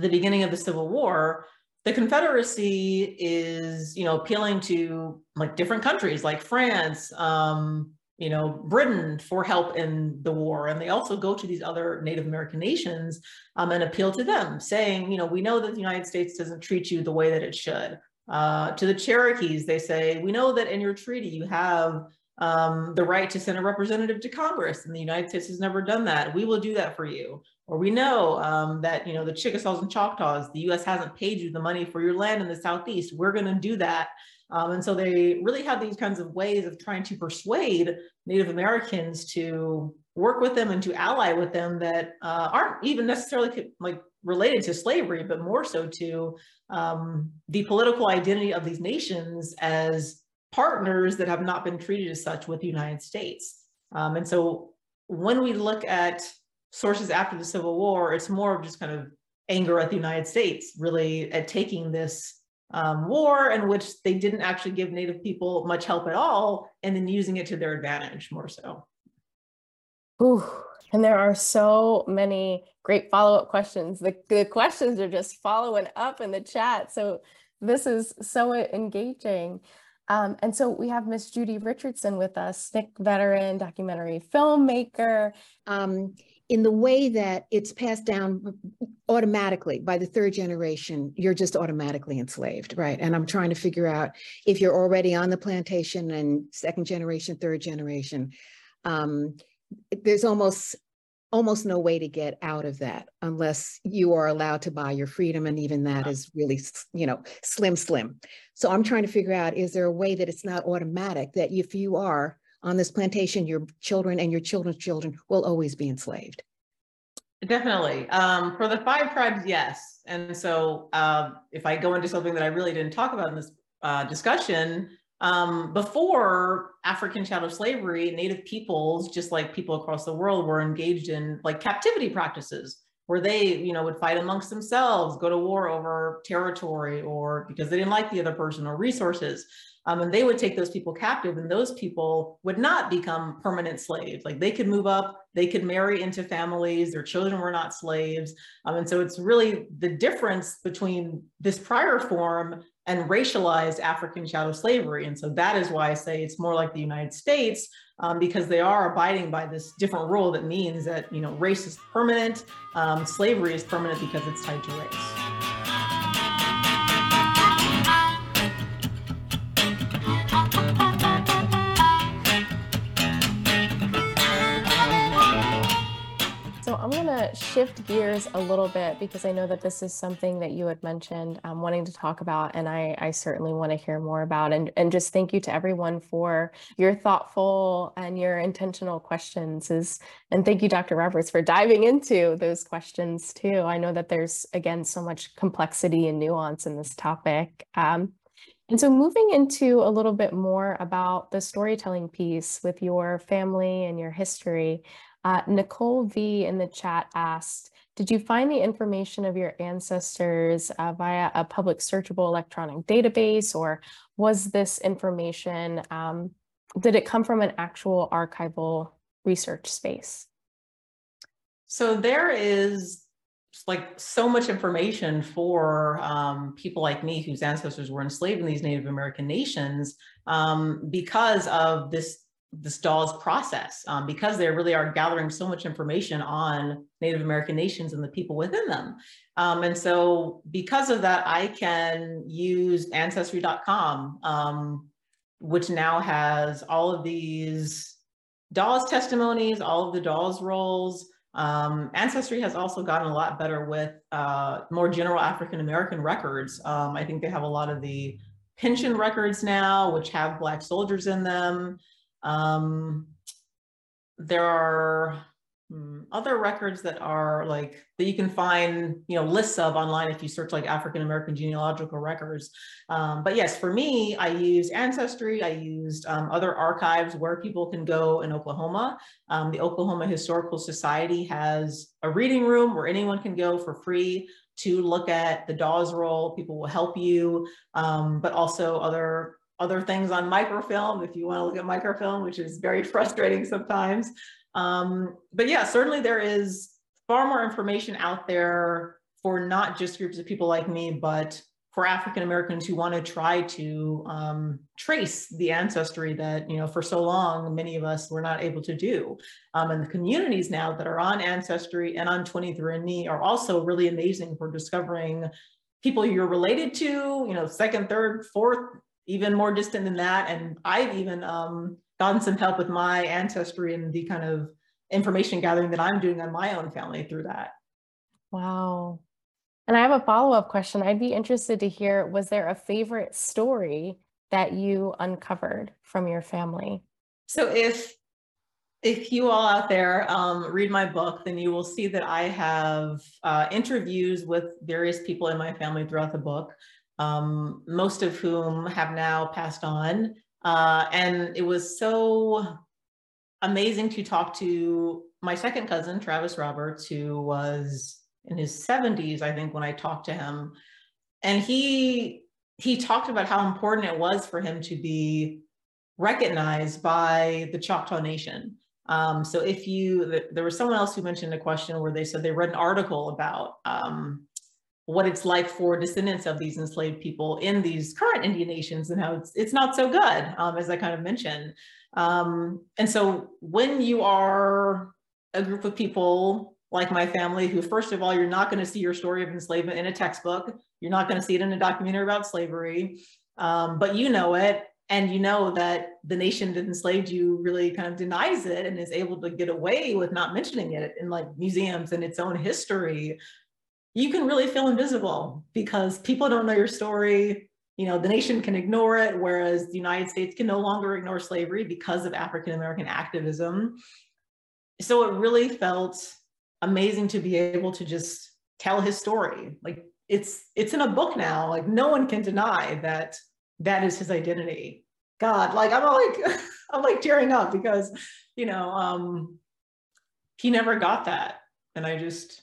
the beginning of the Civil War, the Confederacy is, you know, appealing to like different countries like France, um, you know, Britain for help in the war. And they also go to these other Native American nations um, and appeal to them, saying, you know, we know that the United States doesn't treat you the way that it should. Uh, to the Cherokees, they say, we know that in your treaty you have um, the right to send a representative to Congress, and the United States has never done that. We will do that for you. Or we know um, that, you know, the Chickasaws and Choctaws, the U.S. hasn't paid you the money for your land in the Southeast. We're going to do that um, and so they really have these kinds of ways of trying to persuade Native Americans to work with them and to ally with them that uh, aren't even necessarily like related to slavery, but more so to um, the political identity of these nations as partners that have not been treated as such with the United States. Um, and so when we look at sources after the Civil War, it's more of just kind of anger at the United States, really at taking this um, war in which they didn't actually give Native people much help at all, and then using it to their advantage more so. Ooh, and there are so many great follow-up questions. The, the questions are just following up in the chat. So this is so engaging. Um, and so we have Miss Judy Richardson with us, SNCC veteran, documentary filmmaker. Um, in the way that it's passed down automatically by the third generation, you're just automatically enslaved, right? And I'm trying to figure out if you're already on the plantation and second generation, third generation, um, there's almost almost no way to get out of that unless you are allowed to buy your freedom and even that is really you know slim slim. So i'm trying to figure out is there a way that it's not automatic that if you are on this plantation your children and your children's children will always be enslaved? Definitely. Um, for the five tribes yes. And so uh, if i go into something that i really didn't talk about in this uh, discussion um, before African chattel slavery, Native peoples, just like people across the world, were engaged in like captivity practices where they, you know, would fight amongst themselves, go to war over territory or because they didn't like the other person or resources. Um, and they would take those people captive and those people would not become permanent slaves. Like they could move up, they could marry into families, their children were not slaves. Um, and so it's really the difference between this prior form and racialized African chattel slavery. And so that is why I say it's more like the United States um, because they are abiding by this different rule that means that, you know, race is permanent, um, slavery is permanent because it's tied to race. To shift gears a little bit because I know that this is something that you had mentioned um, wanting to talk about, and I, I certainly want to hear more about. And, and just thank you to everyone for your thoughtful and your intentional questions. Is and thank you, Dr. Roberts, for diving into those questions too. I know that there's again so much complexity and nuance in this topic. Um, and so moving into a little bit more about the storytelling piece with your family and your history, uh, Nicole V in the chat asked, did you find the information of your ancestors uh, via a public searchable electronic database or was this information, um, did it come from an actual archival research space? So there is like so much information for um, people like me whose ancestors were enslaved in these Native American nations um, because of this this Dawes process um, because they really are gathering so much information on Native American nations and the people within them. Um, and so because of that, I can use ancestry.com, um, which now has all of these Dawes testimonies, all of the Dawes rolls. Um, Ancestry has also gotten a lot better with uh, more general African American records. Um, I think they have a lot of the pension records now, which have Black soldiers in them. Um, there are hmm, other records that are like that you can find you know lists of online if you search like african american genealogical records. Um, but yes for me i use ancestry i used um, other archives where people can go in oklahoma. Um, the oklahoma historical society has a reading room where anyone can go for free to look at the dawes roll. People will help you. Um, but also other other things on microfilm if you want to look at microfilm, which is very frustrating sometimes. Um, but yeah, certainly there is far more information out there for not just groups of people like me, but for African Americans who want to try to um, trace the ancestry that, you know, for so long, many of us were not able to do. Um, and the communities now that are on Ancestry and on 23andMe are also really amazing for discovering people you're related to, you know, second, third, fourth even more distant than that. And I've even um, gotten some help with my ancestry and the kind of information gathering that I'm doing on my own family through that. Wow. And I have a follow up question. I'd be interested to hear was there a favorite story that you uncovered from your family? So if if you all out there um, read my book, then you will see that I have uh, interviews with various people in my family throughout the book um, most of whom have now passed on. Uh, and it was so amazing to talk to my second cousin, Travis Roberts, who was in his 70s, I think, when I talked to him. And he he talked about how important it was for him to be recognized by the Choctaw Nation. Um, so if you, there was someone else who mentioned a question where they said they read an article about um, what it's like for descendants of these enslaved people in these current Indian nations and how it's, it's not so good, um, as I kind of mentioned. Um, and so when you are a group of people like my family, who first of all, you're not going to see your story of enslavement in a textbook, you're not going to see it in a documentary about slavery, um, but you know it, and you know that the nation that enslaved you really kind of denies it and is able to get away with not mentioning it in like museums and its own history you can really feel invisible because people don't know your story you know the nation can ignore it whereas the united states can no longer ignore slavery because of african american activism so it really felt amazing to be able to just tell his story like it's it's in a book now like no one can deny that that is his identity. God, like I'm like I'm like tearing up because you know um he never got that. And I just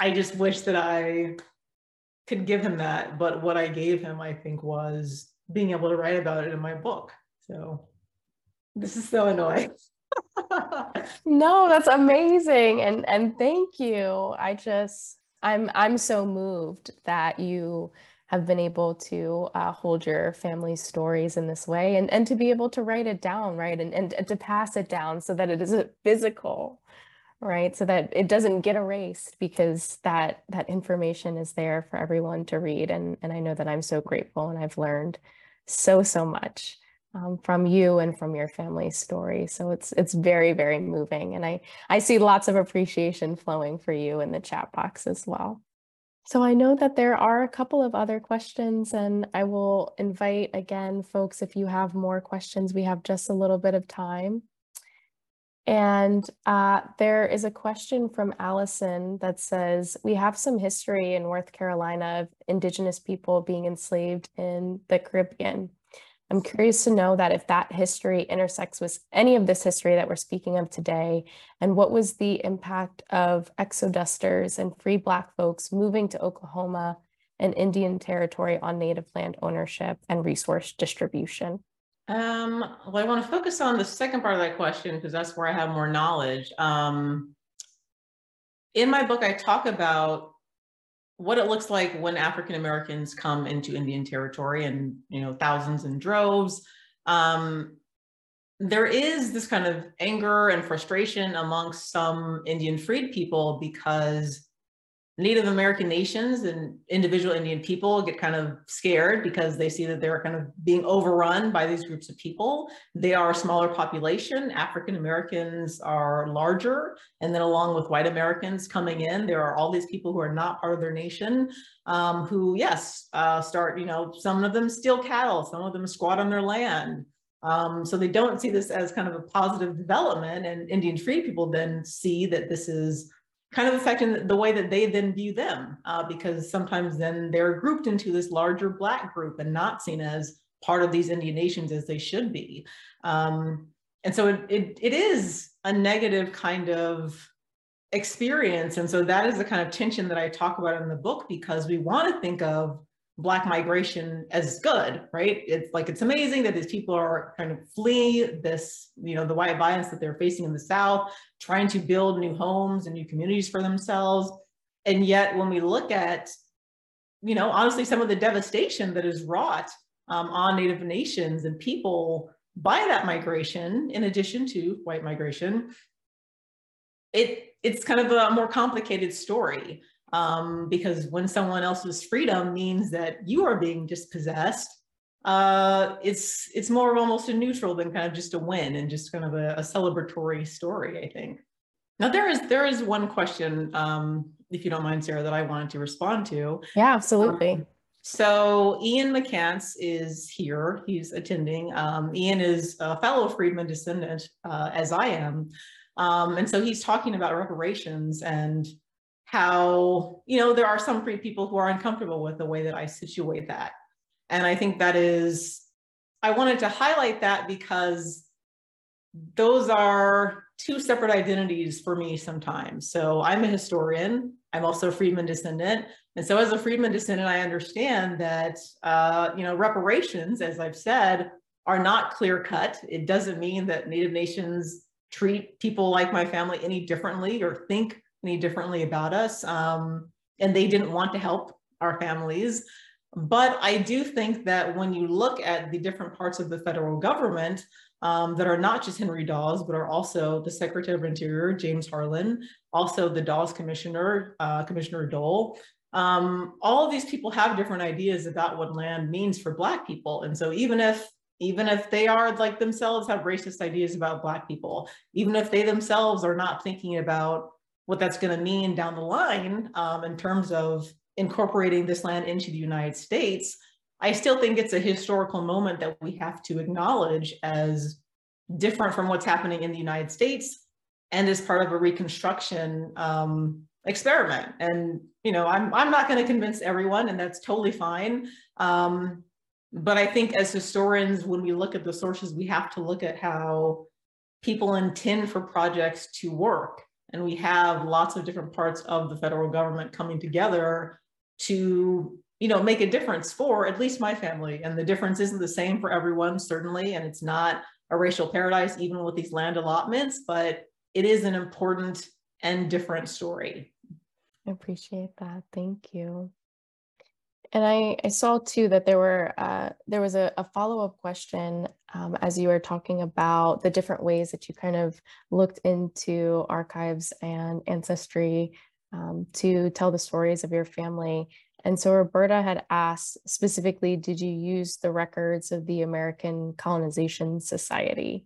I just wish that I could give him that. But what I gave him, I think, was being able to write about it in my book. So this is so annoying. no, that's amazing. And and thank you. I just I'm I'm so moved that you have been able to uh, hold your family's stories in this way and, and to be able to write it down, right? And, and, and to pass it down so that it is a physical, right? So that it doesn't get erased because that that information is there for everyone to read. And, and I know that I'm so grateful and I've learned so, so much um, from you and from your family's story. So it's it's very, very moving. And I, I see lots of appreciation flowing for you in the chat box as well. So I know that there are a couple of other questions, and I will invite again, folks, if you have more questions, we have just a little bit of time. And uh, there is a question from Allison that says, we have some history in North Carolina of indigenous people being enslaved in the Caribbean. I'm curious to know that if that history intersects with any of this history that we're speaking of today, and what was the impact of exodusters and free Black folks moving to Oklahoma and Indian territory on Native land ownership and resource distribution? Um, well, I want to focus on the second part of that question because that's where I have more knowledge. Um, in my book, I talk about what it looks like when African Americans come into Indian territory and you know thousands and droves. Um, there is this kind of anger and frustration amongst some Indian freed people because Native American nations and individual Indian people get kind of scared because they see that they're kind of being overrun by these groups of people. They are a smaller population. African Americans are larger. And then along with white Americans coming in, there are all these people who are not part of their nation um, who, yes, uh, start, you know, some of them steal cattle, some of them squat on their land. Um, so they don't see this as kind of a positive development and Indian free people then see that this is kind of affecting the way that they then view them uh, because sometimes then they're grouped into this larger black group and not seen as part of these indian nations as they should be. Um, and so it, it, it is a negative kind of experience. And so that is the kind of tension that i talk about in the book because we want to think of black migration as good right? It's like it's amazing that these people are kind of flee this you know the white violence that they're facing in the south trying to build new homes and new communities for themselves. And yet when we look at you know honestly some of the devastation that is wrought um, on native nations and people by that migration in addition to white migration it it's kind of a more complicated story um, because when someone else's freedom means that you are being dispossessed, uh, it's it's more of almost a neutral than kind of just a win and just kind of a, a celebratory story, I think. Now there is there is one question, um, if you don't mind, Cierra, that I wanted to respond to. Yeah, absolutely. Um, so Ian McCants is here. He's attending. Um, Ian is a fellow Freedman descendant, uh, as I am. Um, and so he's talking about reparations and how, you know, there are some free people who are uncomfortable with the way that I situate that. And I think that is, I wanted to highlight that because those are two separate identities for me sometimes. So I'm a historian I'm also a freedman descendant. And so as a freedman descendant, I understand that, uh, you know, reparations, as I've said, are not clear cut. It doesn't mean that Native nations treat people like my family any differently or think any differently about us. Um, and they didn't want to help our families. But I do think that when you look at the different parts of the federal government um, that are not just Henry Dawes, but are also the Secretary of Interior, James Harlan, also the Dawes Commissioner, uh, Commissioner Dole, um, all of these people have different ideas about what land means for Black people. And so even if even if they are like themselves have racist ideas about Black people, even if they themselves are not thinking about what that's going to mean down the line um, in terms of incorporating this land into the United States, I still think it's a historical moment that we have to acknowledge as different from what's happening in the United States and as part of a reconstruction um, experiment. And you know, I'm I'm not going to convince everyone, and that's totally fine. Um, but I think as historians, when we look at the sources, we have to look at how people intend for projects to work. And we have lots of different parts of the federal government coming together to, you know, make a difference for at least my family. And the difference isn't the same for everyone, certainly. And it's not a racial paradise, even with these land allotments, but it is an important and different story. I appreciate that. Thank you. And I, I saw too that there were uh, there was a, a follow-up question um, as you were talking about the different ways that you kind of looked into archives and ancestry um, to tell the stories of your family. And so Roberta had asked specifically, did you use the records of the American Colonization Society?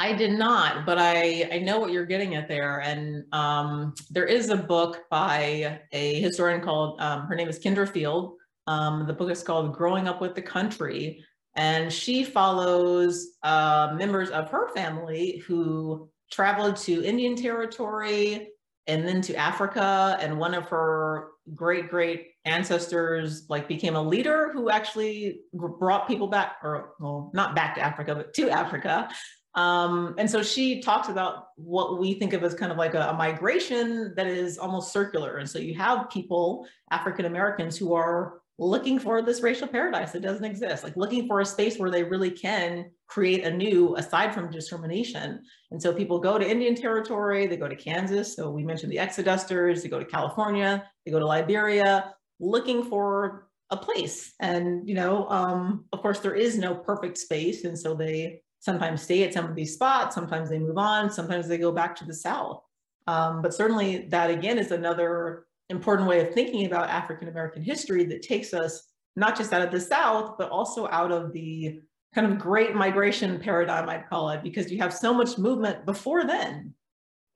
I did not, but I, I know what you're getting at there. And um, there is a book by a historian called, um, her name is Kendra Field. Um, the book is called Growing Up with the Country. And she follows uh, members of her family who traveled to Indian Territory and then to Africa. And one of her great, great ancestors like became a leader who actually brought people back or well, not back to Africa, but to Africa. Um, and so she talks about what we think of as kind of like a, a migration that is almost circular. And so you have people, African Americans, who are looking for this racial paradise that doesn't exist, like looking for a space where they really can create a new aside from discrimination. And so people go to Indian territory, they go to Kansas. So we mentioned the Exodusters, they go to California, they go to Liberia, looking for a place. And, you know, um, of course, there is no perfect space. And so they sometimes stay at some of these spots, sometimes they move on, sometimes they go back to the South. Um, but certainly that again is another important way of thinking about African American history that takes us not just out of the South, but also out of the kind of great migration paradigm, I'd call it, because you have so much movement before then.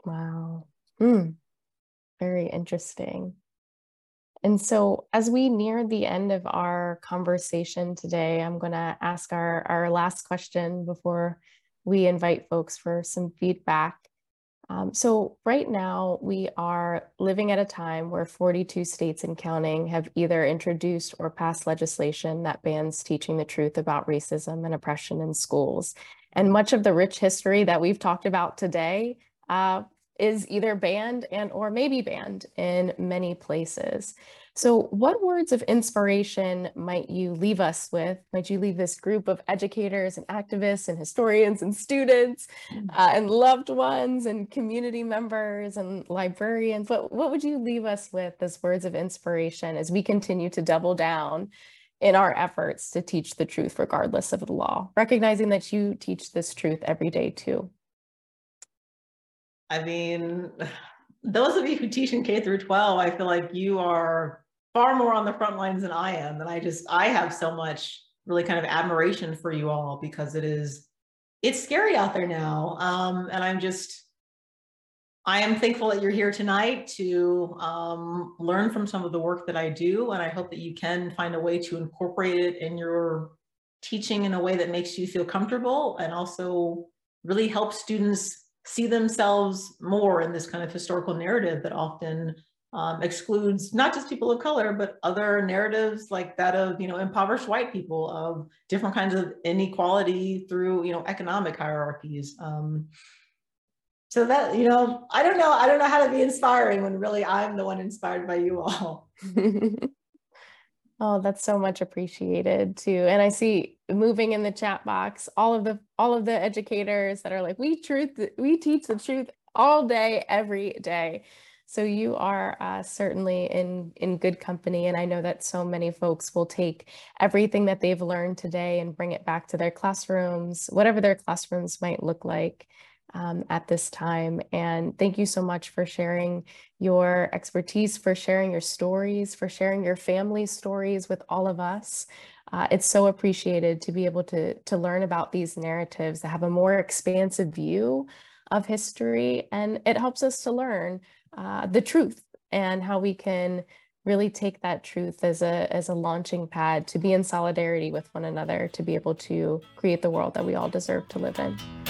Wow. Mm. Very interesting. And so, as we near the end of our conversation today, I'm going to ask our, our last question before we invite folks for some feedback. Um, so, right now, we are living at a time where 42 states and counting have either introduced or passed legislation that bans teaching the truth about racism and oppression in schools. And much of the rich history that we've talked about today uh, is either banned and or maybe banned in many places. So what words of inspiration might you leave us with? Might you leave this group of educators and activists and historians and students mm. uh, and loved ones and community members and librarians? What, what would you leave us with as words of inspiration as we continue to double down in our efforts to teach the truth regardless of the law, recognizing that you teach this truth every day too? I mean, those of you who teach in K through 12, I feel like you are far more on the front lines than I am. And I just, I have so much really kind of admiration for you all because it is, it's scary out there now. Um, and I'm just, I am thankful that you're here tonight to um, learn from some of the work that I do. And I hope that you can find a way to incorporate it in your teaching in a way that makes you feel comfortable and also really help students see themselves more in this kind of historical narrative that often um, excludes not just people of color, but other narratives like that of, you know, impoverished white people, of different kinds of inequality through, you know, economic hierarchies. Um, so that you know i don't know i don't know how to be inspiring when really i'm the one inspired by you all oh that's so much appreciated too and i see moving in the chat box all of the all of the educators that are like we truth we teach the truth all day every day. So you are uh, certainly in in good company and i know that so many folks will take everything that they've learned today and bring it back to their classrooms whatever their classrooms might look like um, at this time. And thank you so much for sharing your expertise, for sharing your stories, for sharing your family stories with all of us. Uh, it's so appreciated to be able to, to learn about these narratives, to have a more expansive view of history. And it helps us to learn uh, the truth and how we can really take that truth as a as a launching pad to be in solidarity with one another to be able to create the world that we all deserve to live in.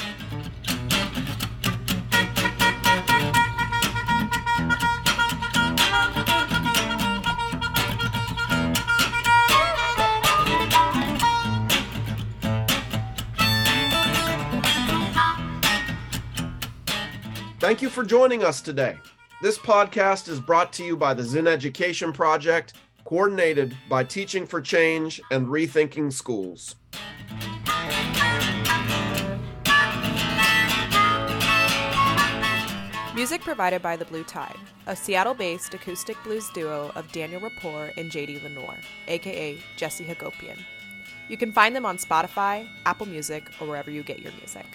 Thank you for joining us today. This podcast is brought to you by the Zinn Education Project, coordinated by Teaching for Change and Rethinking Schools. Music provided by The Blue Tide, a Seattle based acoustic blues duo of Daniel Rapport and JD Lenore, aka Jesse Hagopian. You can find them on Spotify, Apple Music, or wherever you get your music.